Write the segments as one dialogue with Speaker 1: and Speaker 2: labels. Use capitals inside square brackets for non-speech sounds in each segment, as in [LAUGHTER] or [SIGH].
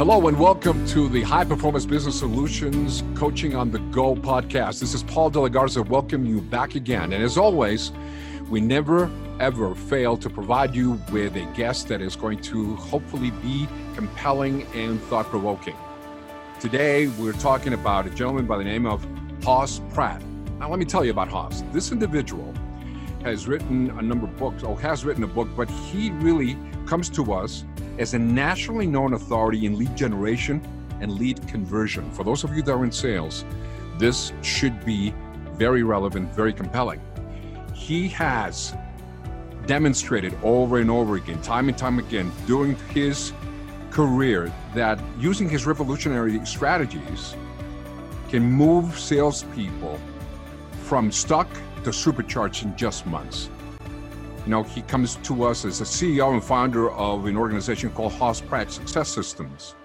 Speaker 1: Hello and welcome to the High Performance Business Solutions Coaching on the Go podcast. This is Paul De La Garza. Welcome you back again. And as always, we never ever fail to provide you with a guest that is going to hopefully be compelling and thought provoking. Today, we're talking about a gentleman by the name of Hoss Pratt. Now, let me tell you about Hoss. This individual has written a number of books, or has written a book, but he really comes to us as a nationally known authority in lead generation and lead conversion. For those of you that are in sales, this should be very relevant, very compelling. He has demonstrated over and over again, time and time again, during his career, that using his revolutionary strategies can move salespeople from stuck to supercharged in just months. Know, he comes to us as a CEO and founder of an organization called Hoss Pratt Success Systems.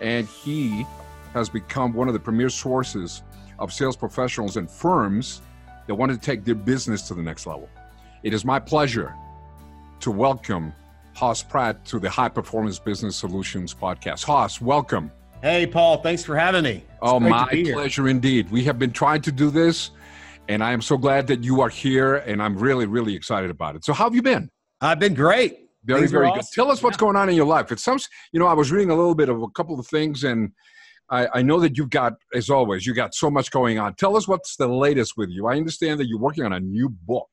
Speaker 1: And he has become one of the premier sources of sales professionals and firms that want to take their business to the next level. It is my pleasure to welcome Hoss Pratt to the High Performance Business Solutions podcast. Hoss, welcome.
Speaker 2: Hey, Paul, thanks for having me. It's
Speaker 1: oh, my pleasure indeed. We have been trying to do this, and I am so glad that you are here, and I'm really, really excited about it. So, how have you been?
Speaker 2: I've been great.
Speaker 1: Very, Things very good. Awesome. Tell us what's yeah. going on in your life. It sounds, you know, I was reading a little bit of a couple of things, and I, I, know that you've got, as always, you got so much going on. Tell us what's the latest with you. I understand that you're working on a new book.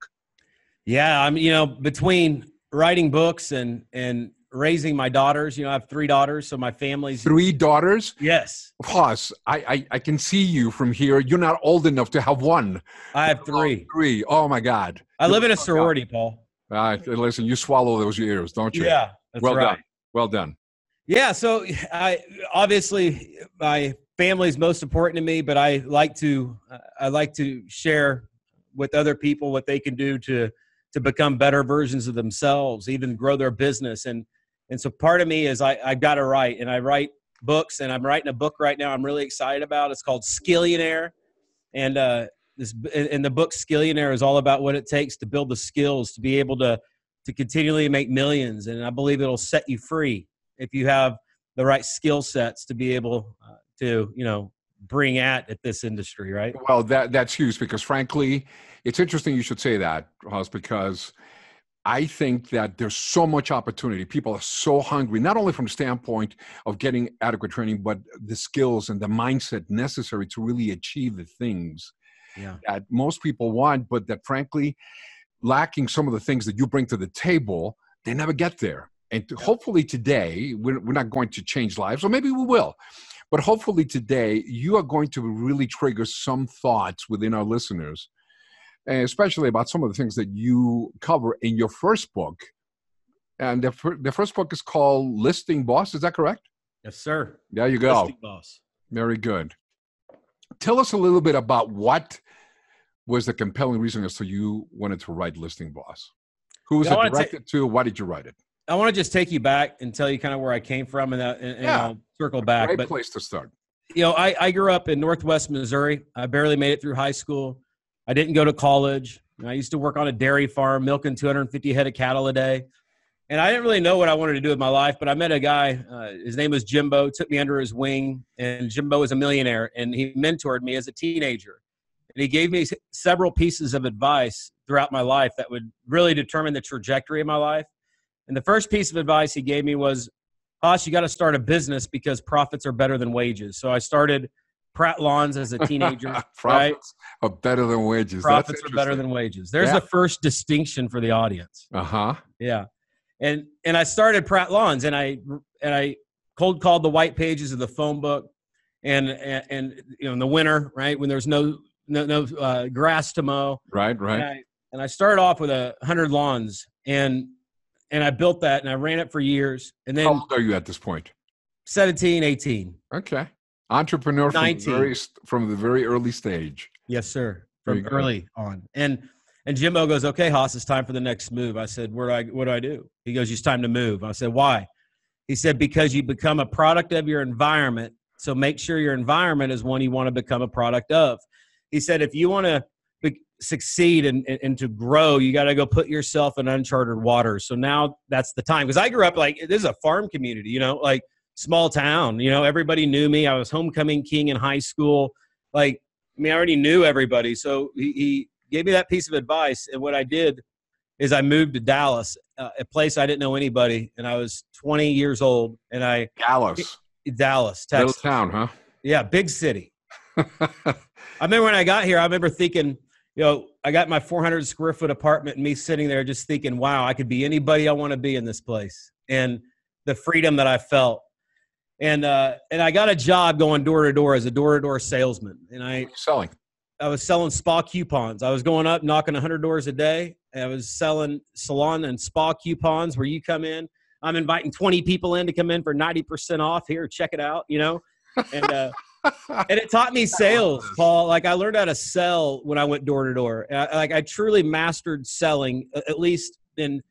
Speaker 2: Yeah, I'm. You know, between writing books and and raising my daughters. You know, I have three daughters, so my family's
Speaker 1: three daughters.
Speaker 2: Yes.
Speaker 1: Plus, I, I, I can see you from here. You're not old enough to have one.
Speaker 2: I have three.
Speaker 1: Oh, three. Oh my God.
Speaker 2: I live in a sorority, Paul.
Speaker 1: Ah, All right, listen, you swallow those ears, don't you?
Speaker 2: Yeah.
Speaker 1: well
Speaker 2: right.
Speaker 1: done. Well done.
Speaker 2: Yeah. So I obviously my family's most important to me, but I like to I like to share with other people what they can do to to become better versions of themselves, even grow their business. And and so part of me is I, I got to write, and I write books, and I'm writing a book right now. I'm really excited about. It's called Skillionaire, and uh, this and the book Skillionaire is all about what it takes to build the skills to be able to to continually make millions. And I believe it'll set you free if you have the right skill sets to be able uh, to you know bring at at this industry, right?
Speaker 1: Well, that that's huge because frankly, it's interesting you should say that, Hoss, because I think that there's so much opportunity. People are so hungry, not only from the standpoint of getting adequate training, but the skills and the mindset necessary to really achieve the things yeah. that most people want, but that frankly, lacking some of the things that you bring to the table, they never get there. And yeah. hopefully today, we're, we're not going to change lives, or maybe we will. But hopefully today, you are going to really trigger some thoughts within our listeners, especially about some of the things that you cover in your first book. And the, the first book is called Listing Boss. Is that correct?
Speaker 2: Yes, sir.
Speaker 1: There you go.
Speaker 2: Listing Boss.
Speaker 1: Very good. Tell us a little bit about what was the compelling reason as to you wanted to write Listing Boss. Who was yeah, it directed to? Why did you write it?
Speaker 2: I want to just take you back and tell you kind of where I came from, and, uh, that, and, yeah. I'll circle back.
Speaker 1: Great
Speaker 2: but,
Speaker 1: place to start.
Speaker 2: You know, I, I grew up in Northwest Missouri. I barely made it through high school. I didn't go to college. I used to work on a dairy farm, milking 250 head of cattle a day. And I didn't really know what I wanted to do with my life, but I met a guy. Uh, his name was Jimbo. Took me under his wing, and Jimbo was a millionaire, and he mentored me as a teenager. And he gave me several pieces of advice throughout my life that would really determine the trajectory of my life. And the first piece of advice he gave me was, Hoss, you got to start a business because profits are better than wages. So I started Pratt Lawns as a teenager. [LAUGHS]
Speaker 1: profits right? are better than wages.
Speaker 2: Profits are better than wages. There's yeah. the first distinction for the audience.
Speaker 1: Uh huh.
Speaker 2: Yeah, and and I started Pratt Lawns, and I and I cold called the white pages of the phone book, and and, and you know in the winter, right when there's no no, no uh, grass to mow.
Speaker 1: Right, right.
Speaker 2: And I, and I started off with a hundred lawns, and and I built that and I ran it for years. And then
Speaker 1: how old are you at this point?
Speaker 2: 17, 18.
Speaker 1: Okay. Entrepreneur from the, very, from the very early stage.
Speaker 2: Yes, sir. From early on. And and Jimbo goes, Okay, Hoss, it's time for the next move. I said, Where do I what do I do? He goes, It's time to move. I said, Why? He said, Because you become a product of your environment. So make sure your environment is one you want to become a product of. He said, if you want to succeed and, and, and to grow, you got to go put yourself in uncharted waters. So now that's the time. Because I grew up like this is a farm community, you know, like small town. You know, everybody knew me. I was homecoming king in high school. Like, I mean, I already knew everybody. So he, he gave me that piece of advice. And what I did is I moved to Dallas, uh, a place I didn't know anybody. And I was 20 years old. And I,
Speaker 1: Dallas,
Speaker 2: Dallas, Texas.
Speaker 1: little town, huh?
Speaker 2: Yeah, big city. [LAUGHS] I remember when I got here, I remember thinking, you know, I got my 400 square foot apartment and me sitting there just thinking, wow, I could be anybody I want to be in this place. And the freedom that I felt. And uh, and I got a job going door to door as a door to door salesman. And I
Speaker 1: selling.
Speaker 2: I was selling spa coupons. I was going up knocking 100 doors a day. I was selling salon and spa coupons where you come in. I'm inviting 20 people in to come in for 90% off. Here, check it out. You know, and uh, [LAUGHS] and it taught me sales, Paul. Like I learned how to sell when I went door to door. Like I truly mastered selling, at least in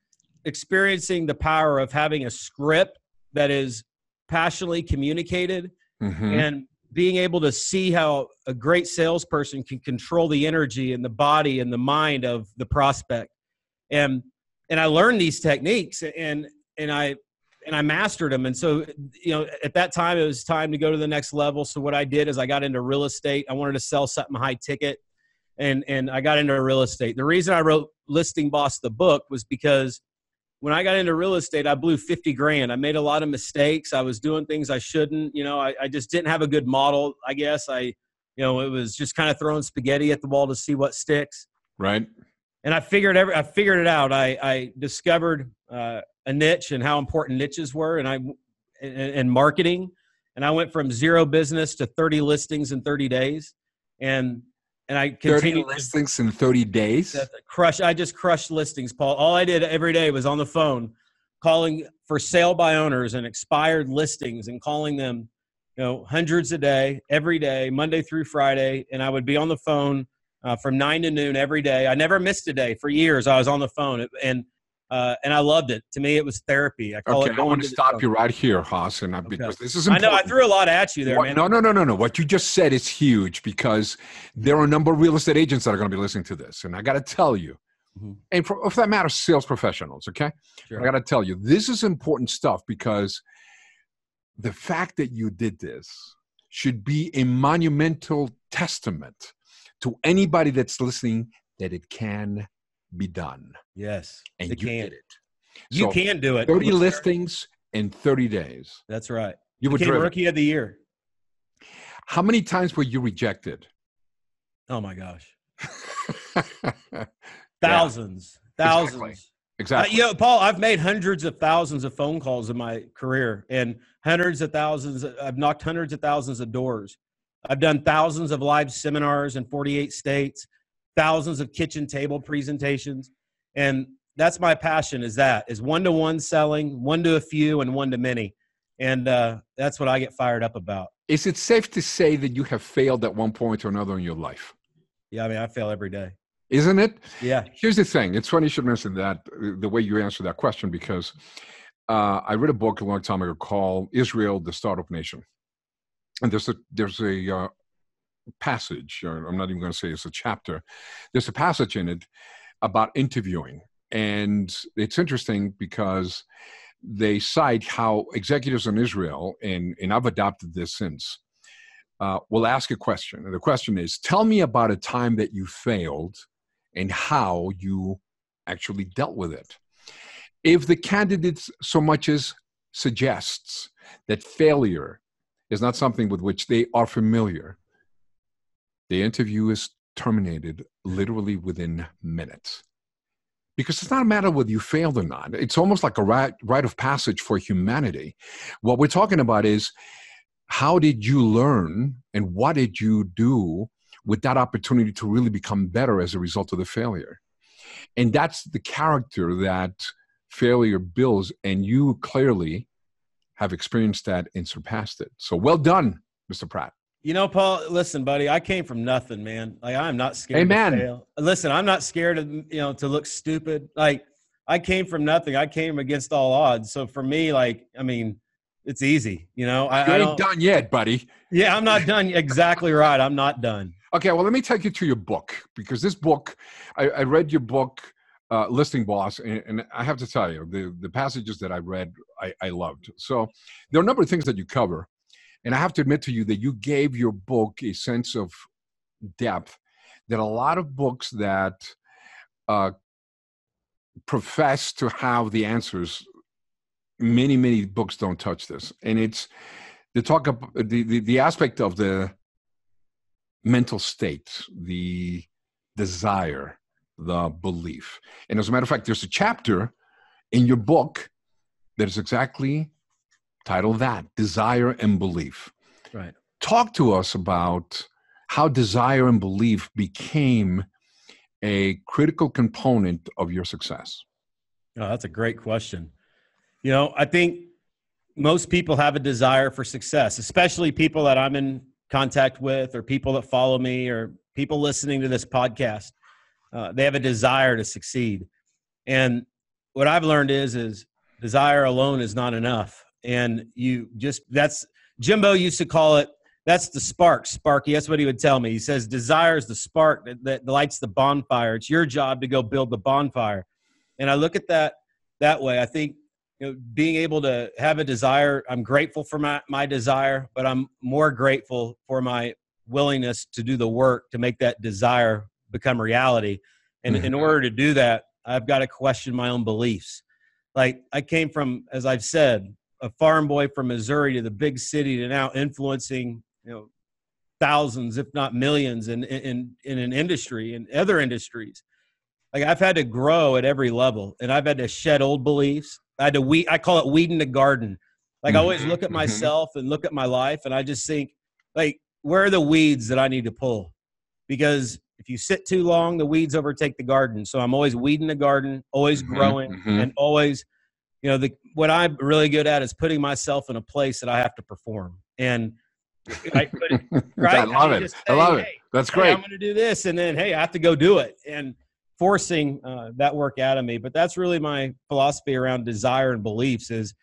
Speaker 2: experiencing the power of having a script that is passionately communicated mm-hmm. and being able to see how a great salesperson can control the energy and the body and the mind of the prospect. And and i learned these techniques and and i and i mastered them. And so you know at that time it was time to go to the next level. So what i did is i got into real estate. I wanted to sell something high ticket and and i got into real estate. The reason i wrote listing boss the book was because when I got into real estate, I blew 50 grand. I made a lot of mistakes. I was doing things I shouldn't. You know, I, I just didn't have a good model, I guess. I, you know, it was just kind of throwing spaghetti at the wall to see what sticks.
Speaker 1: Right.
Speaker 2: And I figured every, I figured it out. I, I discovered uh, a niche and how important niches were, and I, and, and marketing. And I went from zero business to 30 listings in 30 days. And and I continued
Speaker 1: listings in 30 days.
Speaker 2: Crush. I just crushed listings, Paul. All I did every day was on the phone, calling for sale by owners and expired listings, and calling them, you know, hundreds a day, every day, Monday through Friday, and I would be on the phone uh, from nine to noon every day. I never missed a day for years. I was on the phone, and uh, and I loved it. To me, it was therapy. I call
Speaker 1: okay,
Speaker 2: it.
Speaker 1: I want to stop you right here, Hassan, okay. because this is important.
Speaker 2: I know I threw a lot at you there,
Speaker 1: what,
Speaker 2: man.
Speaker 1: No, no, no, no, no. What you just said is huge because there are a number of real estate agents that are going to be listening to this, and I got to tell you, mm-hmm. and for, if that matters, sales professionals. Okay, sure. I got to tell you, this is important stuff because the fact that you did this should be a monumental testament to anybody that's listening that it can be done.
Speaker 2: Yes.
Speaker 1: And you
Speaker 2: can.
Speaker 1: did it.
Speaker 2: You so can do it.
Speaker 1: 30 listings in 30 days.
Speaker 2: That's right.
Speaker 1: You
Speaker 2: were
Speaker 1: driven.
Speaker 2: rookie of the year.
Speaker 1: How many times were you rejected?
Speaker 2: Oh my gosh. [LAUGHS] thousands. Yeah. Thousands.
Speaker 1: Exactly. Exactly.
Speaker 2: Uh, you know, Paul, I've made hundreds of thousands of phone calls in my career and hundreds of thousands. I've knocked hundreds of thousands of doors. I've done thousands of live seminars in 48 states thousands of kitchen table presentations. And that's my passion is that is one-to-one selling one to a few and one to many and uh, that's what i get fired up about.
Speaker 1: Is it safe to say that you have failed at one point or another in your life?
Speaker 2: Yeah i mean i fail every day.
Speaker 1: Isn't it?
Speaker 2: Yeah.
Speaker 1: Here's the thing. It's funny you should mention that the way you answer that question because uh, i read a book a long time ago called israel the startup nation. And there's a there's a uh, passage, or I'm not even going to say it's a chapter. There's a passage in it about interviewing. And it's interesting because they cite how executives in Israel, and, and I've adopted this since, uh, will ask a question. And the question is Tell me about a time that you failed and how you actually dealt with it. If the candidate so much as suggests that failure is not something with which they are familiar, the interview is terminated literally within minutes. Because it's not a matter whether you failed or not. It's almost like a rite, rite of passage for humanity. What we're talking about is how did you learn and what did you do with that opportunity to really become better as a result of the failure? And that's the character that failure builds. And you clearly have experienced that and surpassed it. So well done, Mr. Pratt.
Speaker 2: You know, Paul, listen, buddy, I came from nothing, man. Like I'm not scared
Speaker 1: Amen.
Speaker 2: to fail. Listen, I'm not scared of you know to look stupid. Like I came from nothing. I came against all odds. So for me, like, I mean, it's easy, you know. I,
Speaker 1: you
Speaker 2: I
Speaker 1: ain't done yet, buddy.
Speaker 2: Yeah, I'm not done. exactly right. I'm not done.
Speaker 1: Okay, well, let me take you to your book because this book, I, I read your book, uh, Listing Boss, and, and, I have to tell you, the the passages that I read, I, I loved. So there are a number of things that you cover. And I have to admit to you that you gave your book a sense of depth that a lot of books that uh, profess to have the answers, many, many books don't touch this. And it's the talk of the, the, the aspect of the mental state, the desire, the belief. And as a matter of fact, there's a chapter in your book that is exactly titled that desire and belief.
Speaker 2: Right.
Speaker 1: Talk to us about how desire and belief became a critical component of your success.
Speaker 2: Oh, that's a great question. You know, I think most people have a desire for success, especially people that I'm in contact with or people that follow me or people listening to this podcast. Uh, they have a desire to succeed. And what I've learned is is desire alone is not enough. And you just that's Jimbo used to call it that's the spark, Sparky. That's what he would tell me. He says desire is the spark that, that lights the bonfire. It's your job to go build the bonfire. And I look at that that way. I think you know, being able to have a desire, I'm grateful for my, my desire, but I'm more grateful for my willingness to do the work to make that desire become reality. And mm-hmm. in order to do that, I've got to question my own beliefs. Like I came from, as I've said, a farm boy from Missouri to the big city to now influencing, you know, thousands, if not millions in, in, in an industry and in other industries. Like I've had to grow at every level and I've had to shed old beliefs. I had to weed, I call it weeding the garden. Like mm-hmm. I always look at mm-hmm. myself and look at my life and I just think like, where are the weeds that I need to pull? Because if you sit too long, the weeds overtake the garden. So I'm always weeding the garden, always mm-hmm, growing, mm-hmm. and always, you know, the what I'm really good at is putting myself in a place that I have to perform. And
Speaker 1: I, it, [LAUGHS] right? I love it. Say, I love it. That's great. Hey,
Speaker 2: I'm going to do this, and then hey, I have to go do it, and forcing uh, that work out of me. But that's really my philosophy around desire and beliefs. Is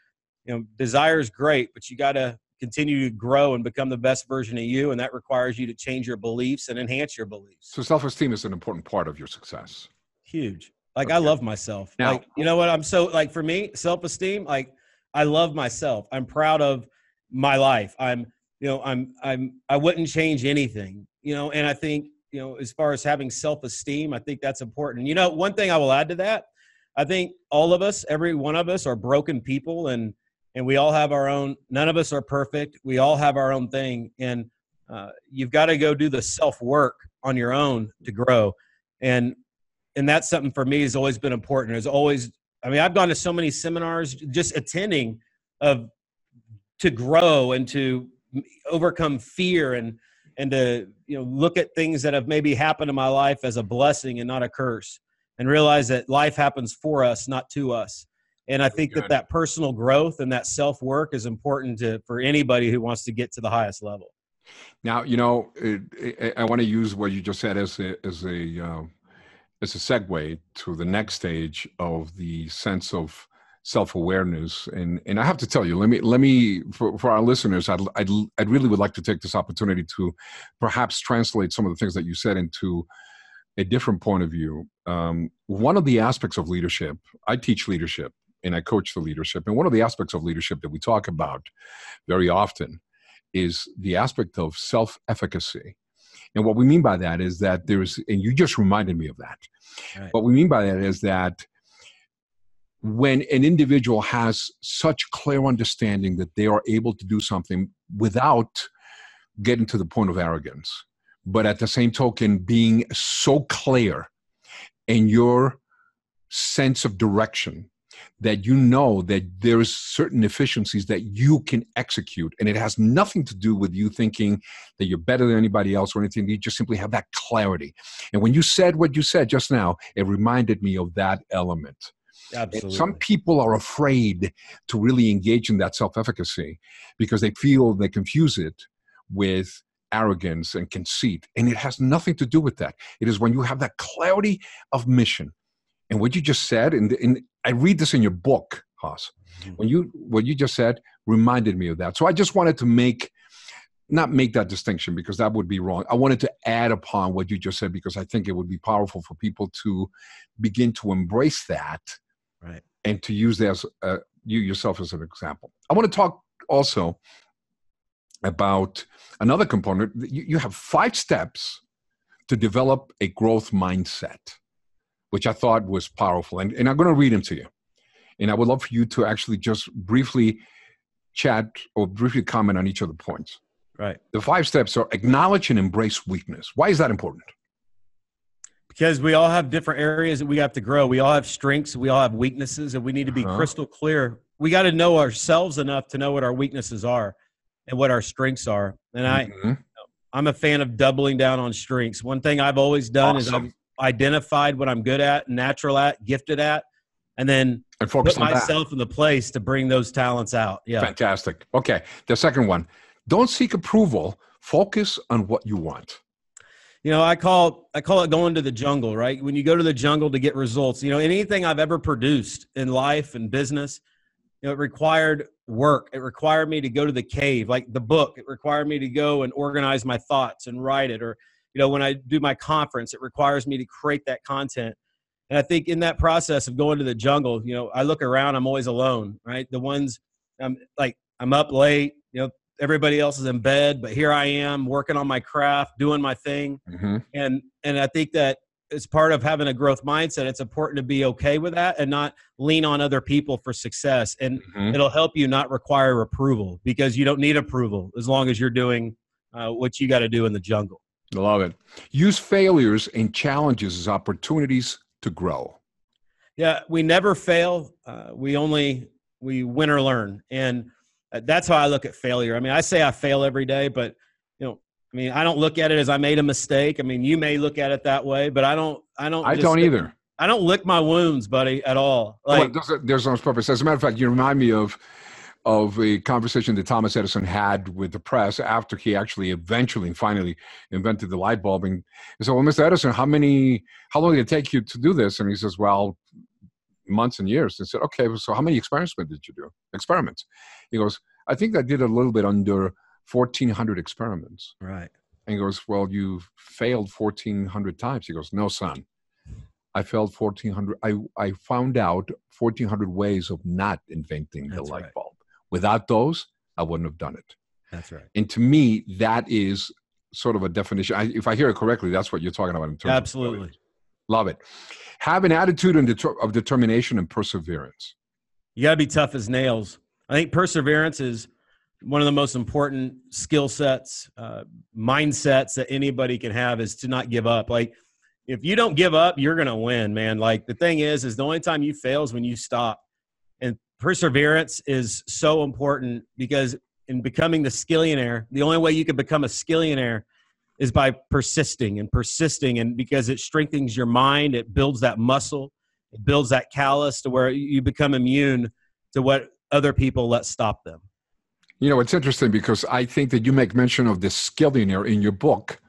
Speaker 2: you know, desire is great, but you got to continue to grow and become the best version of you and that requires you to change your beliefs and enhance your beliefs
Speaker 1: so self-esteem is an important part of your success
Speaker 2: huge like okay. i love myself. Now, like you know what? I'm so like for me self-esteem like i love myself. I'm proud of my life. I'm you know i'm i'm i wouldn't change anything you know? And i think you know as far as having self-esteem i think that's important. You know one thing i will add to that i think all of us every one of us are broken people and and we all have our own none of us are perfect. We all have our own thing. And uh, you've got to go do the self work on your own to grow. And and that's something for me has always been important. Has always i mean i've gone to so many seminars just attending of to grow and to overcome fear and and to you know look at things that have maybe happened in my life as a blessing and not a curse and realize that life happens for us not to us. And I think that that personal growth and that self work is important to for anybody who wants to get to the highest level.
Speaker 1: Now, you know, I want to use what you just said as a as a uh, as a segue to the next stage of the sense of self awareness. And and I have to tell you, let me let me for, for our listeners, I'd, I'd I'd really would like to take this opportunity to perhaps translate some of the things that you said into a different point of view. Um, one of the aspects of leadership, I teach leadership, and I coach the leadership. And one of the aspects of leadership that we talk about very often is the aspect of self efficacy. And what we mean by that is that there's, and you just reminded me of that. Right. What we mean by that is that when an individual has such clear understanding that they are able to do something without getting to the point of arrogance, but at the same token, being so clear in your sense of direction that you know that there's certain efficiencies that you can execute and it has nothing to do with you thinking that you're better than anybody else or anything you just simply have that clarity and when you said what you said just now it reminded me of that element
Speaker 2: Absolutely.
Speaker 1: Some people are afraid to really engage in that self efficacy because they feel they confuse it with arrogance and conceit. And it has nothing to do with that. It is when you have that clarity of mission. And what you just said, and, and I read this in your book, Hoss. Mm-hmm. When you what you just said reminded me of that. So I just wanted to make not make that distinction because that would be wrong. I wanted to add upon what you just said because I think it would be powerful for people to begin to embrace that
Speaker 2: right.
Speaker 1: and to use that as uh, you yourself as an example. I want to talk also about another component. You, you have five steps to develop a growth mindset, which I thought was powerful. And, and I'm going to read them to you. And I would love for you to actually just briefly chat or briefly comment on each of the points.
Speaker 2: Right.
Speaker 1: The five steps are acknowledge and embrace weakness. Why is that important?
Speaker 2: Because we all have different areas that we have to grow. We all have strengths, we all have weaknesses, and we need to be uh-huh. crystal clear. We got to know ourselves enough to know what our weaknesses are and what our strengths are. And mm-hmm. I, I'm a fan of doubling down on strengths. One thing I've always done awesome. is I've identified what I'm good at, natural at, gifted at, and then
Speaker 1: and focus
Speaker 2: put myself
Speaker 1: that.
Speaker 2: in the place to bring those talents out. Yeah,
Speaker 1: fantastic. Okay, the second one: don't seek approval. Focus on what you want.
Speaker 2: You know, I call I call it going to the jungle. Right when you go to the jungle to get results. You know, anything I've ever produced in life and business, you know, it required work. It required me to go to the cave, like the book. It required me to go and organize my thoughts and write it. Or, you know, when I do my conference, it requires me to create that content. And I think in that process of going to the jungle, you know, I look around, I'm always alone, right? The ones I'm like, I'm up late, you know, everybody else is in bed, but here I am working on my craft, doing my thing. Mm-hmm. And, and I think that it's part of having a growth mindset. It's important to be okay with that and not lean on other people for success. And mm-hmm. it'll help you not require approval because you don't need approval as long as you're doing uh, what you got to do in the jungle.
Speaker 1: Love it. Use failures and challenges as opportunities to grow.
Speaker 2: Yeah, we never fail. Uh, we only we win or learn, and uh, that's how I look at failure. I mean, I say I fail every day, but you know, I mean, I don't look at it as I made a mistake. I mean, you may look at it that way, but I don't. I don't.
Speaker 1: I don't either.
Speaker 2: I don't lick my wounds, buddy, at all. Like,
Speaker 1: well, there's, there's no purpose. As a matter of fact, you remind me of of a conversation that Thomas Edison had with the press after he actually eventually finally invented the light bulb. And he said, "Well, Mr. Edison, how many? How long did it take you to do this?" And he says, "Well, months and years." And said, "Okay, so how many experiments did you do? Experiments?" He goes, "I think I did a little bit under." 1400 experiments.
Speaker 2: Right.
Speaker 1: And he goes, Well, you failed 1400 times. He goes, No, son. I failed 1400. I, I found out 1400 ways of not inventing That's the light right. bulb. Without those, I wouldn't have done it.
Speaker 2: That's right.
Speaker 1: And to me, that is sort of a definition. I, if I hear it correctly, that's what you're talking about in terms
Speaker 2: Absolutely.
Speaker 1: Love it. Have an attitude of determination and perseverance.
Speaker 2: You got to be tough as nails. I think perseverance is one of the most important skill sets, uh, mindsets that anybody can have is to not give up. Like, if you don't give up, you're going to win, man. Like, the thing is, is the only time you fail is when you stop. Perseverance is so important because in becoming the skillionaire, the only way you can become a skillionaire is by persisting and persisting. And because it strengthens your mind, it builds that muscle, it builds that callus to where you become immune to what other people let stop them.
Speaker 1: You know, it's interesting because I think that you make mention of this skillionaire in your book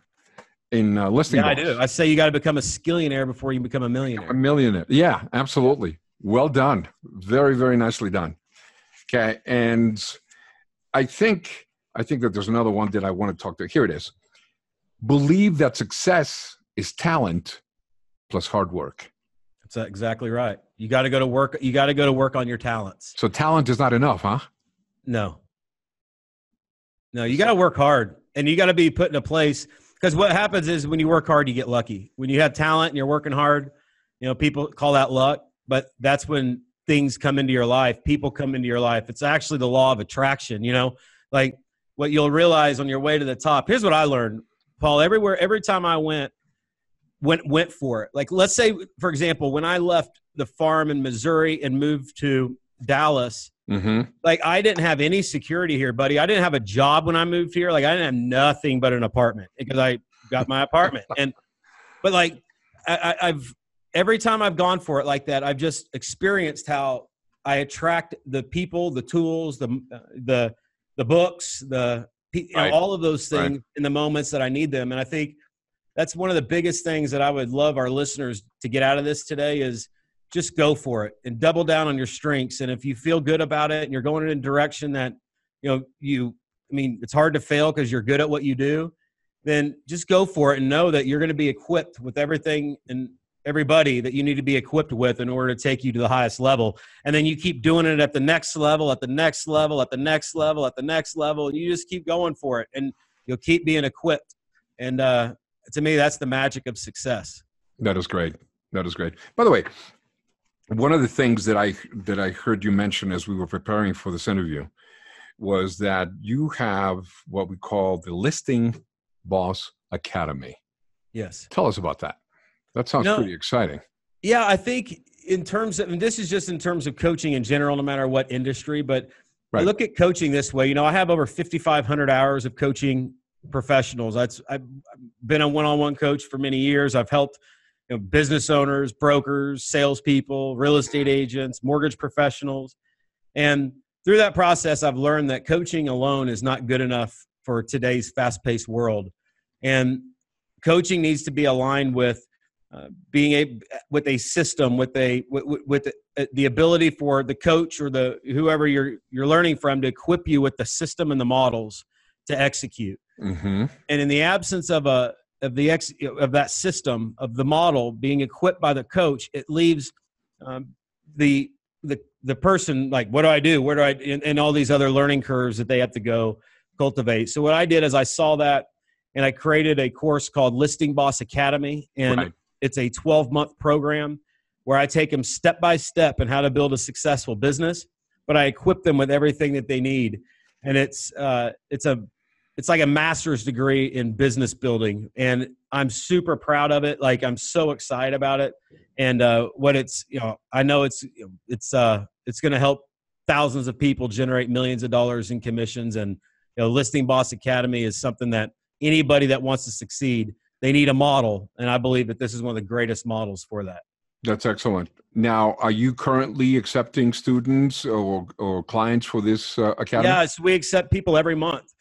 Speaker 1: in uh, listing.
Speaker 2: Yeah, I do. I say you got to become a skillionaire before you become a millionaire.
Speaker 1: A millionaire. Yeah, absolutely. Well done. Very, very nicely done. Okay, and I think I think that there's another one that I want to talk to. Here it is. Believe that success is talent plus hard work.
Speaker 2: That's exactly right. You got to go to work. You got to go to work on your talents.
Speaker 1: So talent is not enough, huh?
Speaker 2: No. No, you got to work hard and you got to be put in a place because what happens is when you work hard, you get lucky. When you have talent and you're working hard, you know, people call that luck, but that's when things come into your life, people come into your life. It's actually the law of attraction, you know, like what you'll realize on your way to the top. Here's what I learned, Paul, everywhere, every time I went, went, went for it. Like, let's say, for example, when I left the farm in Missouri and moved to Dallas, Mm-hmm. Like I didn't have any security here, buddy. I didn't have a job when I moved here. Like I didn't have nothing but an apartment because I got my apartment. And but like I, I've every time I've gone for it like that, I've just experienced how I attract the people, the tools, the the the books, the you know, right. all of those things right. in the moments that I need them. And I think that's one of the biggest things that I would love our listeners to get out of this today is just go for it and double down on your strengths. And if you feel good about it and you're going in a direction that, you know, you, I mean, it's hard to fail because you're good at what you do, then just go for it and know that you're going to be equipped with everything and everybody that you need to be equipped with in order to take you to the highest level. And then you keep doing it at the next level, at the next level, at the next level, at the next level, and you just keep going for it, and you'll keep being equipped. And uh, to me, that's the magic of success.
Speaker 1: That is great. That is great. By the way, one of the things that I that I heard you mention as we were preparing for this interview was that you have what we call the Listing Boss Academy.
Speaker 2: Yes.
Speaker 1: Tell us about that. That sounds pretty exciting.
Speaker 2: Yeah, I think in terms of, and this is just in terms of coaching in general, no matter what industry, but right. I look at coaching this way. You know, I have over 5,500 hours of coaching professionals. That's, I've been a one on one coach for many years. I've helped you know, business owners, brokers, salespeople, real estate agents, mortgage professionals. And through that process, I've learned that coaching alone is not good enough for today's fast paced world. And coaching needs to be aligned with uh, being a with a system with a with, with the, uh, the, ability for the coach or the whoever you're you're learning from to equip you with the system and the models to execute. Mm-hmm. and in the absence of a of the ex of that system of the model being equipped by the coach it leaves um, the the the person like what do i do? Where do i and, and all these other learning curves that they have to go cultivate. So what i did is i saw that and i created a course called listing boss academy. And right it's a 12 month program where I take them step by step in how to build a successful business, but I equip them with everything that they need. And it's uh, it's a it's like a master's degree in business building, and I'm super proud of it. Like I'm so excited about it, and uh, what it's you know I know it's it's uh, it's going to help thousands of people generate millions of dollars in commissions, and you know Listing Boss Academy is something that anybody that wants to succeed they need a model, and I believe that this is one of the greatest models for that.
Speaker 1: That's excellent. Now, are you currently accepting students or, or clients for this uh, academy?
Speaker 2: Yes, we accept people every month.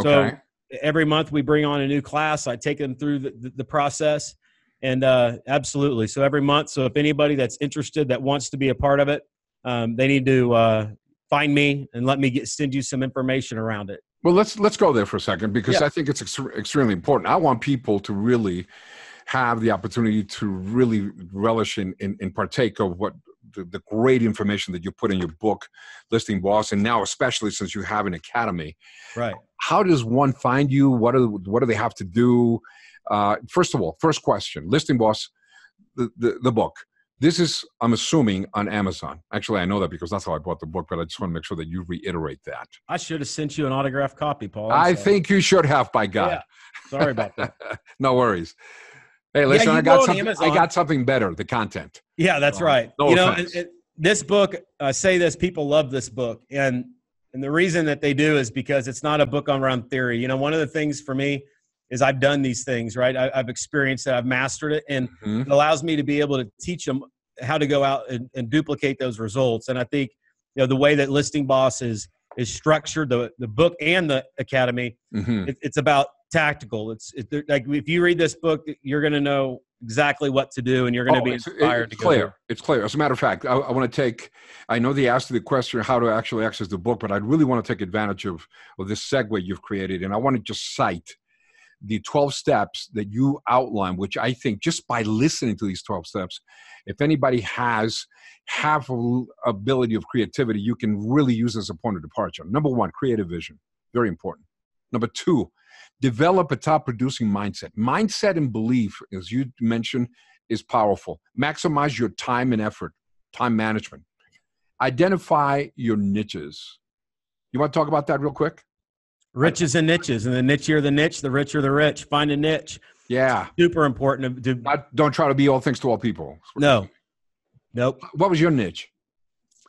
Speaker 2: Okay. So every month we bring on a new class. I take them through the, the, the process, and uh, absolutely. So every month. So if anybody that's interested that wants to be a part of it, um, they need to uh, find me and let me get, send you some information around it.
Speaker 1: Well, let's let's go there for a second because yeah. I think it's ex- extremely important. I want people to really have the opportunity to really relish in, in, in, partake of what the, the, great information that you put in your book, Listing Boss, and now especially since you have an academy.
Speaker 2: Right.
Speaker 1: How does one find you? What do what do they have to do? Uh, first of all, first question: Listing Boss, the, the, the book this is, I'm assuming, on Amazon. Actually, I know that because that's how I bought the book, but I just want to make sure that you reiterate that.
Speaker 2: I should have sent you an autographed copy, Paul.
Speaker 1: I'm i sorry. think you should have, by God. Yeah.
Speaker 2: Sorry about that. [LAUGHS]
Speaker 1: no worries. Hey, listen, yeah, I got something. I got something better. The content.
Speaker 2: Yeah, that's uh, right. No you know, it, it, this book. I say this. People love this book, and and the reason that they do is because it's not a book on around theory. You know, one of the things for me is I've done these things, right? I, have experienced it, I've mastered it, and mm-hmm. it allows me to be able to teach them how to go out and, and, duplicate those results. And I think you know the way that Listing Boss is is structured, the the book and the academy, mm-hmm. it, it's about tactical. It's it, like if you read this book, you're going to know exactly what to do, and you're going to oh, be inspired.
Speaker 1: It's,
Speaker 2: it's
Speaker 1: clear.
Speaker 2: There.
Speaker 1: It's clear. As a matter of fact, I, I want to take. I know they asked the question how to actually access the book, but I really want to take advantage of of this segue you've created, and I want to just cite the 12 steps that you outline, which I think just by listening to these 12 steps, if anybody has half ability of creativity, you can really use as a point of departure. Number one, creative vision, very important. Number two, develop a top producing mindset. Mindset and belief, as you mentioned, is powerful. Maximize your time and effort, time management. Identify your niches. You want to talk about that real quick?
Speaker 2: Riches and niches, and the nichier the niche, the richer the rich. Find a niche.
Speaker 1: Yeah,
Speaker 2: super important. To,
Speaker 1: Not, don't try to be all things to all people.
Speaker 2: No, nope.
Speaker 1: What was your niche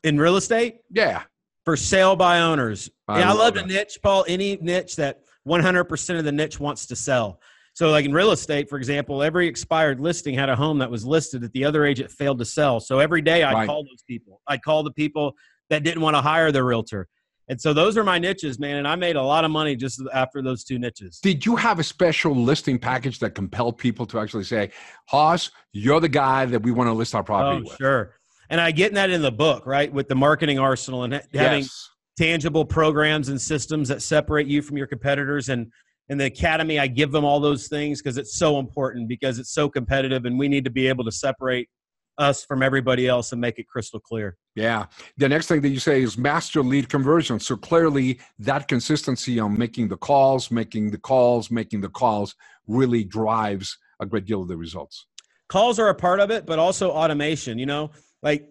Speaker 2: in real estate?
Speaker 1: Yeah,
Speaker 2: for sale by owners. I yeah, I love the niche, Paul. Any niche that 100% of the niche wants to sell. So, like in real estate, for example, every expired listing had a home that was listed that the other agent failed to sell. So every day I'd right. call those people. I'd call the people that didn't want to hire their realtor. And so those are my niches, man. And I made a lot of money just after those two niches.
Speaker 1: Did you have a special listing package that compelled people to actually say, Hoss, you're the guy that we want to list our property oh, with?
Speaker 2: Sure. And I get that in the book, right? With the marketing arsenal and having yes. tangible programs and systems that separate you from your competitors. And in the academy, I give them all those things because it's so important because it's so competitive, and we need to be able to separate us from everybody else and make it crystal clear.
Speaker 1: Yeah. The next thing that you say is master lead conversion. So clearly, that consistency on making the calls, making the calls, making the calls really drives a great deal of the results.
Speaker 2: Calls are a part of it, but also automation. You know, like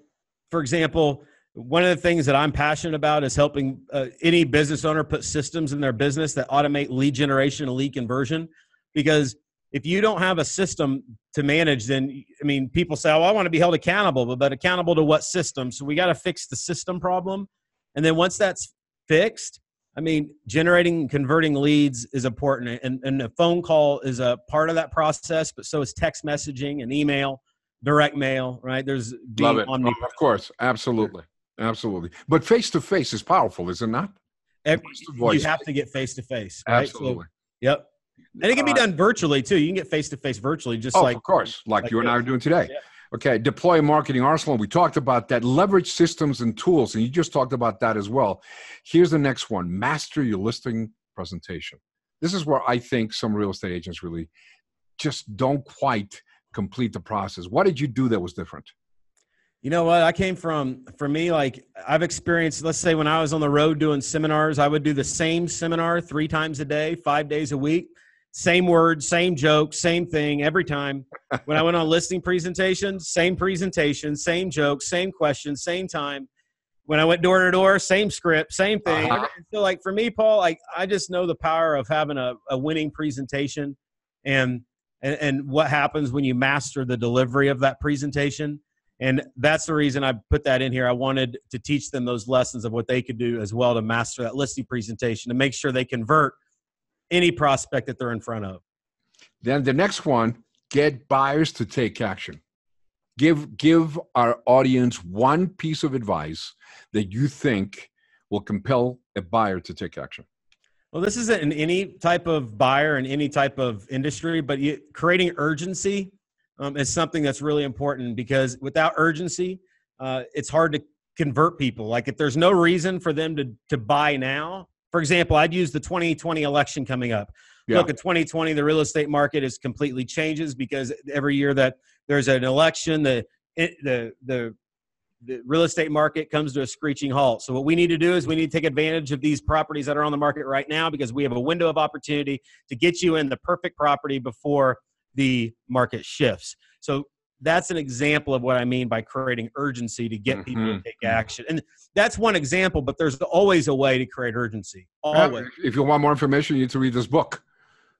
Speaker 2: for example, one of the things that I'm passionate about is helping uh, any business owner put systems in their business that automate lead generation and lead conversion. Because if you don't have a system to manage, then I mean, people say, "Oh, I want to be held accountable," but, but accountable to what system? So we got to fix the system problem, and then once that's fixed, I mean, generating converting leads is important, and, and a phone call is a part of that process, but so is text messaging and email, direct mail. Right? There's
Speaker 1: love it. Oh, of course, absolutely. Absolutely. But face to face is powerful, is it not?
Speaker 2: Every, you have to get face to face.
Speaker 1: Absolutely. So,
Speaker 2: yep. And it can be uh, done virtually too. You can get face to face virtually, just
Speaker 1: oh,
Speaker 2: like
Speaker 1: of course, like, like you and I are doing today. Yeah. Okay, deploy marketing arsenal. We talked about that. Leverage systems and tools, and you just talked about that as well. Here's the next one: master your listing presentation. This is where I think some real estate agents really just don't quite complete the process. What did you do that was different?
Speaker 2: You know what? I came from, for me, like I've experienced, let's say when I was on the road doing seminars, I would do the same seminar three times a day, five days a week. Same words, same joke, same thing every time. when I went on listing presentations, same presentation, same joke, same question, same time. When I went door to door, same script, same thing. Uh-huh. So, like for me, Paul, like I just know the power of having a, a winning presentation and, and and what happens when you master the delivery of that presentation and that's the reason I put that in here. I wanted to teach them those lessons of what they could do as well to master that listing presentation to make sure they convert any prospect that they're in front of.
Speaker 1: Then the next one, get buyers to take action. Give give our audience one piece of advice that you think will compel a buyer to take action.
Speaker 2: Well, this isn't in any type of buyer in any type of industry, but you, creating urgency um, is something that's really important because without urgency, uh, it's hard to convert people. Like if there's no reason for them to to buy now, for example, I'd use the 2020 election coming up. Yeah. Look, at 2020, the real estate market is completely changes because every year that there's an election, the the the the real estate market comes to a screeching halt. So what we need to do is we need to take advantage of these properties that are on the market right now because we have a window of opportunity to get you in the perfect property before the market shifts. So that's an example of what I mean by creating urgency to get mm-hmm. people to mm-hmm. take action. And that's one example, but there's always a way to create urgency. Always.
Speaker 1: If you want more information, you need to read this book.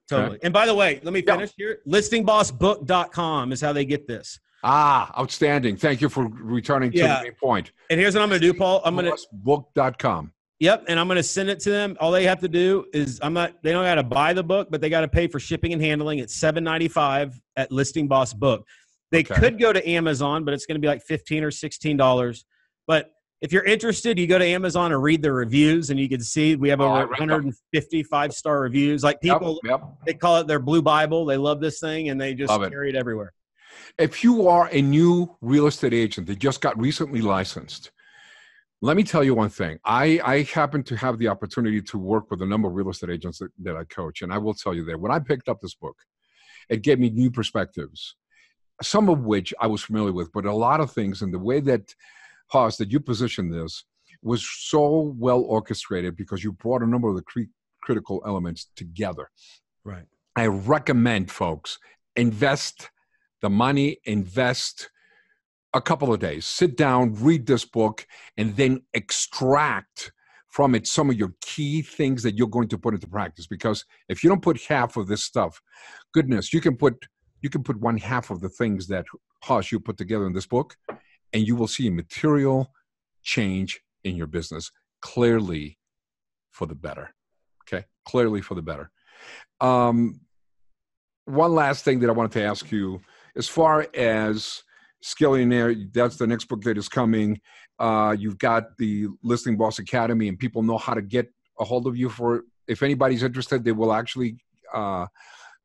Speaker 2: Totally. Okay. And by the way, let me finish yeah. here. Listingbossbook.com is how they get this.
Speaker 1: Ah, outstanding. Thank you for returning to the main point.
Speaker 2: And here's what I'm going to do, Paul. I'm going to
Speaker 1: book.com.
Speaker 2: Yep, and I'm going to send it to them. All they have to do is I'm not. They don't got to buy the book, but they got to pay for shipping and handling. It's seven ninety five at Listing Boss Book. They okay. could go to Amazon, but it's going to be like fifteen or sixteen dollars. But if you're interested, you go to Amazon and read the reviews, and you can see we have oh, over 150 five star reviews. Like people, yep, yep. they call it their Blue Bible. They love this thing, and they just love carry it. it everywhere.
Speaker 1: If you are a new real estate agent that just got recently licensed, let me tell you one thing. I, I happen to have the opportunity to work with a number of real estate agents that, that I coach. And I will tell you that when I picked up this book, it gave me new perspectives, some of which I was familiar with, but a lot of things and the way that, Hoss, that you positioned this was so well orchestrated because you brought a number of the cre- critical elements together.
Speaker 2: Right.
Speaker 1: I recommend folks invest the money, invest a couple of days. Sit down, read this book, and then extract from it some of your key things that you're going to put into practice. Because if you don't put half of this stuff, goodness, you can put you can put one half of the things that Hush you put together in this book, and you will see a material change in your business clearly for the better. Okay, clearly for the better. Um, one last thing that I wanted to ask you, as far as Skillionaire, that's the next book that is coming. Uh, you've got the Listing Boss Academy, and people know how to get a hold of you for. If anybody's interested, they will actually uh,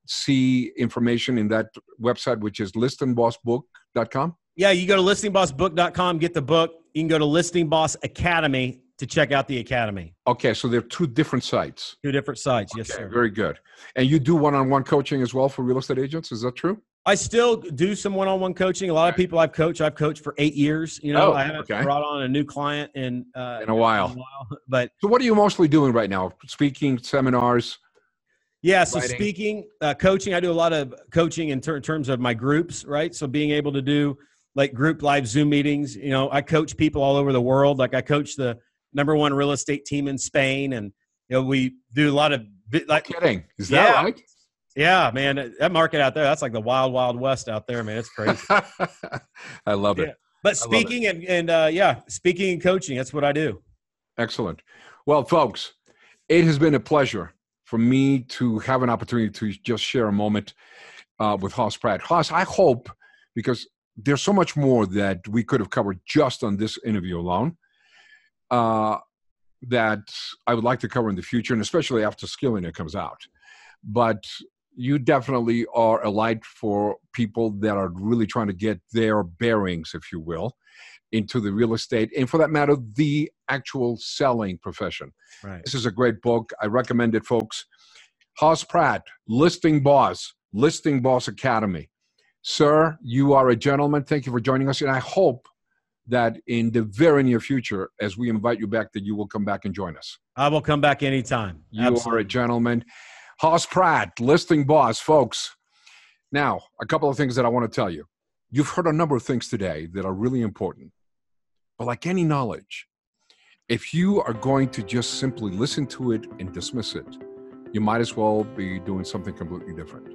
Speaker 1: see information in that website, which is listingbossbook.com.
Speaker 2: Yeah, you go to listingbossbook.com, get the book. You can go to Listing Boss Academy to check out the academy.
Speaker 1: Okay, so they're two different sites.
Speaker 2: Two different sites. Yes, sir.
Speaker 1: Very good. And you do one-on-one coaching as well for real estate agents. Is that true?
Speaker 2: I still do some one-on-one coaching. A lot of people I've coached, I've coached for eight years. You know,
Speaker 1: Oh,
Speaker 2: I haven't
Speaker 1: okay.
Speaker 2: brought on a new client in uh,
Speaker 1: In a while. [LAUGHS]
Speaker 2: But
Speaker 1: So what are you mostly doing right now? Speaking, seminars?
Speaker 2: Yeah, so
Speaker 1: Writing.
Speaker 2: speaking, uh, coaching, I do a lot of coaching in ter- terms of my groups, right? So being able to do like group live Zoom meetings. You know, I coach people all over the world. Like I coach the number one real estate team in Spain, and you know, we do a lot of like
Speaker 1: Kidding. Is that
Speaker 2: Yeah.
Speaker 1: right?
Speaker 2: Yeah, man, that market out there, that's like the wild, wild west out there, man. It's crazy. [LAUGHS]
Speaker 1: I love it.
Speaker 2: But
Speaker 1: it.
Speaker 2: speaking and, and uh, yeah, speaking and coaching, that's what I do.
Speaker 1: Excellent. Well, folks, it has been a pleasure for me to have an opportunity to just share a moment uh, with Hoss Pratt. Hoss, I hope, because there's so much more that we could have covered just on this interview alone, uh, that I would like to cover in the future, and especially after Skilling it comes out. But you definitely are a light for people that are really trying to get their bearings, if you will, into the real estate, and for that matter, the actual selling profession.
Speaker 2: Right.
Speaker 1: This is a great book. I recommend it, folks. Hoss Pratt, Listing Boss, Listing Boss Academy. Sir, you are a gentleman. Thank you for joining us. And I hope that in the very near future, as we invite you back, that you will come back and join us.
Speaker 2: I will come back anytime.
Speaker 1: You are a gentleman. Hoss Pratt, Listing Boss, folks. Now, a couple of things that I want to tell you. You've heard a number of things today that are really important. But like any knowledge, if you are going to just simply listen to it and dismiss it, you might as well be doing something completely different.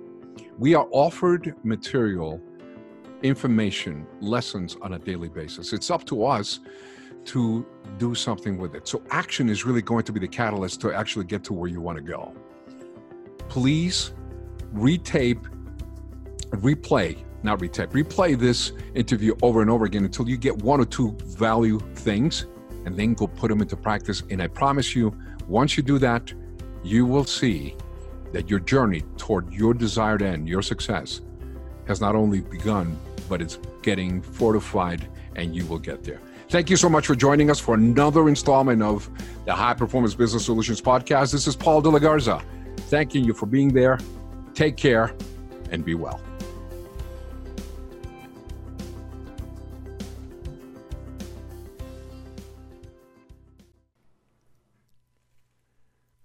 Speaker 1: We are offered material, information, lessons on a daily basis. It's up to us to do something with it. So, action is really going to be the catalyst to actually get to where you want to go. Please retape, replay, not retape, replay this interview over and over again until you get one or two value things and then go put them into practice. And I promise you, once you do that, you will see that your journey toward your desired end, your success, has not only begun, but it's getting fortified and you will get there. Thank you so much for joining us for another installment of the High Performance Business Solutions Podcast. This is Paul De La Garza. Thanking you for being there. Take care and be well.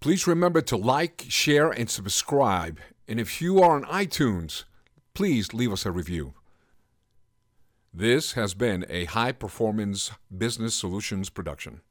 Speaker 1: Please remember to like, share, and subscribe. And if you are on iTunes, please leave us a review. This has been a high performance business solutions production.